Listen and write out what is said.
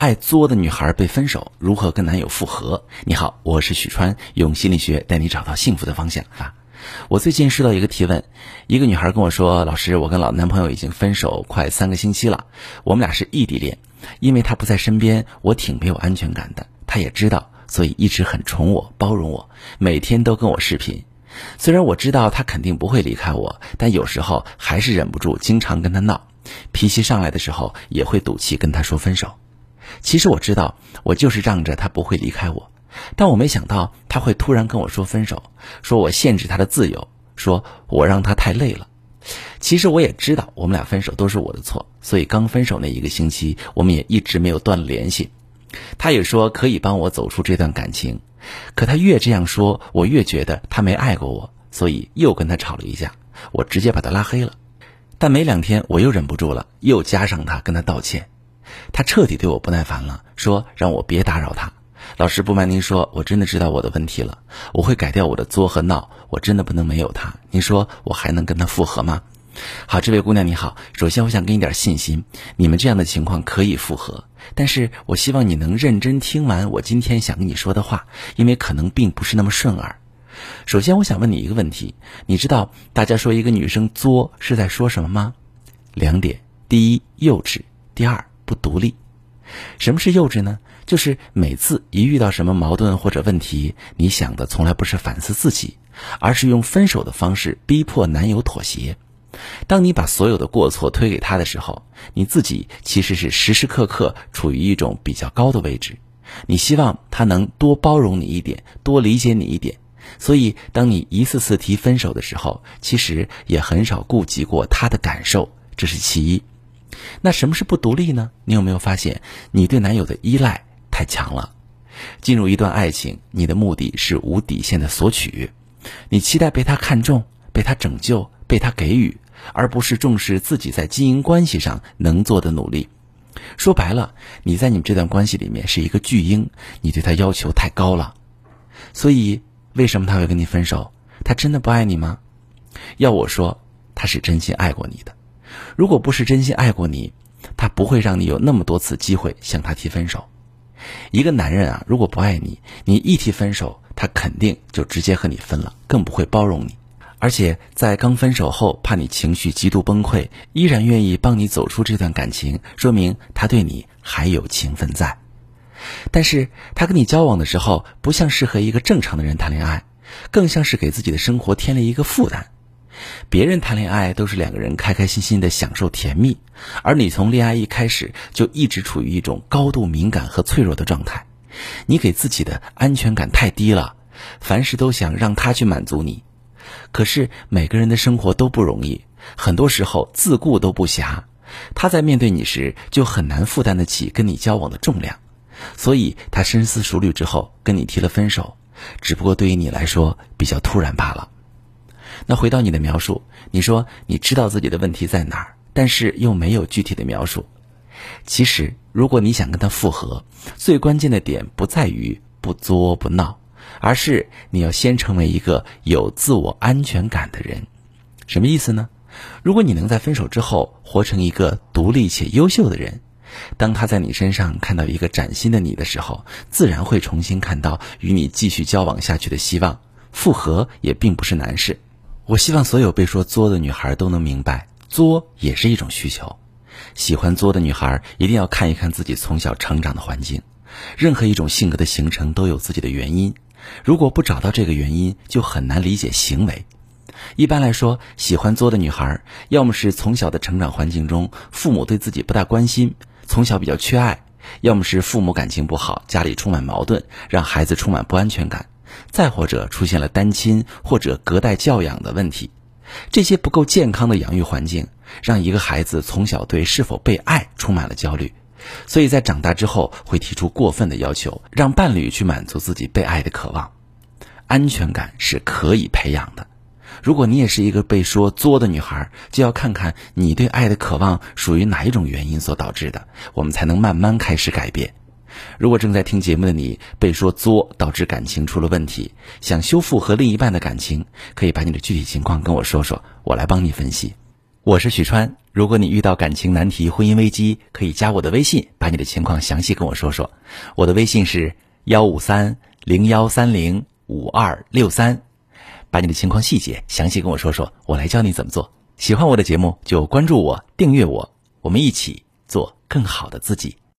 爱作的女孩被分手，如何跟男友复合？你好，我是许川，用心理学带你找到幸福的方向啊。我最近收到一个提问，一个女孩跟我说：“老师，我跟老男朋友已经分手快三个星期了，我们俩是异地恋，因为他不在身边，我挺没有安全感的。他也知道，所以一直很宠我、包容我，每天都跟我视频。虽然我知道他肯定不会离开我，但有时候还是忍不住经常跟他闹，脾气上来的时候也会赌气跟他说分手。其实我知道，我就是仗着他不会离开我。”但我没想到他会突然跟我说分手，说我限制他的自由，说我让他太累了。其实我也知道我们俩分手都是我的错，所以刚分手那一个星期，我们也一直没有断了联系。他也说可以帮我走出这段感情，可他越这样说，我越觉得他没爱过我，所以又跟他吵了一架，我直接把他拉黑了。但没两天，我又忍不住了，又加上他跟他道歉，他彻底对我不耐烦了，说让我别打扰他。老师不瞒您说，我真的知道我的问题了，我会改掉我的作和闹，我真的不能没有他。您说我还能跟他复合吗？好，这位姑娘你好，首先我想给你点信心，你们这样的情况可以复合，但是我希望你能认真听完我今天想跟你说的话，因为可能并不是那么顺耳。首先我想问你一个问题，你知道大家说一个女生作是在说什么吗？两点，第一幼稚，第二不独立。什么是幼稚呢？就是每次一遇到什么矛盾或者问题，你想的从来不是反思自己，而是用分手的方式逼迫男友妥协。当你把所有的过错推给他的时候，你自己其实是时时刻刻处于一种比较高的位置。你希望他能多包容你一点，多理解你一点。所以，当你一次次提分手的时候，其实也很少顾及过他的感受，这是其一。那什么是不独立呢？你有没有发现，你对男友的依赖太强了？进入一段爱情，你的目的是无底线的索取，你期待被他看中、被他拯救、被他给予，而不是重视自己在经营关系上能做的努力。说白了，你在你们这段关系里面是一个巨婴，你对他要求太高了。所以，为什么他会跟你分手？他真的不爱你吗？要我说，他是真心爱过你的。如果不是真心爱过你，他不会让你有那么多次机会向他提分手。一个男人啊，如果不爱你，你一提分手，他肯定就直接和你分了，更不会包容你。而且在刚分手后，怕你情绪极度崩溃，依然愿意帮你走出这段感情，说明他对你还有情分在。但是他跟你交往的时候，不像是和一个正常的人谈恋爱，更像是给自己的生活添了一个负担。别人谈恋爱都是两个人开开心心的享受甜蜜，而你从恋爱一开始就一直处于一种高度敏感和脆弱的状态，你给自己的安全感太低了，凡事都想让他去满足你。可是每个人的生活都不容易，很多时候自顾都不暇，他在面对你时就很难负担得起跟你交往的重量，所以他深思熟虑之后跟你提了分手，只不过对于你来说比较突然罢了。那回到你的描述，你说你知道自己的问题在哪儿，但是又没有具体的描述。其实，如果你想跟他复合，最关键的点不在于不作不闹，而是你要先成为一个有自我安全感的人。什么意思呢？如果你能在分手之后活成一个独立且优秀的人，当他在你身上看到一个崭新的你的时候，自然会重新看到与你继续交往下去的希望。复合也并不是难事。我希望所有被说作的女孩都能明白，作也是一种需求。喜欢作的女孩一定要看一看自己从小成长的环境。任何一种性格的形成都有自己的原因，如果不找到这个原因，就很难理解行为。一般来说，喜欢作的女孩，要么是从小的成长环境中父母对自己不大关心，从小比较缺爱；要么是父母感情不好，家里充满矛盾，让孩子充满不安全感。再或者出现了单亲或者隔代教养的问题，这些不够健康的养育环境，让一个孩子从小对是否被爱充满了焦虑，所以在长大之后会提出过分的要求，让伴侣去满足自己被爱的渴望。安全感是可以培养的，如果你也是一个被说作的女孩，就要看看你对爱的渴望属于哪一种原因所导致的，我们才能慢慢开始改变。如果正在听节目的你被说作导致感情出了问题，想修复和另一半的感情，可以把你的具体情况跟我说说，我来帮你分析。我是许川。如果你遇到感情难题、婚姻危机，可以加我的微信，把你的情况详细跟我说说。我的微信是幺五三零幺三零五二六三，把你的情况细节详细跟我说说，我来教你怎么做。喜欢我的节目就关注我、订阅我，我们一起做更好的自己。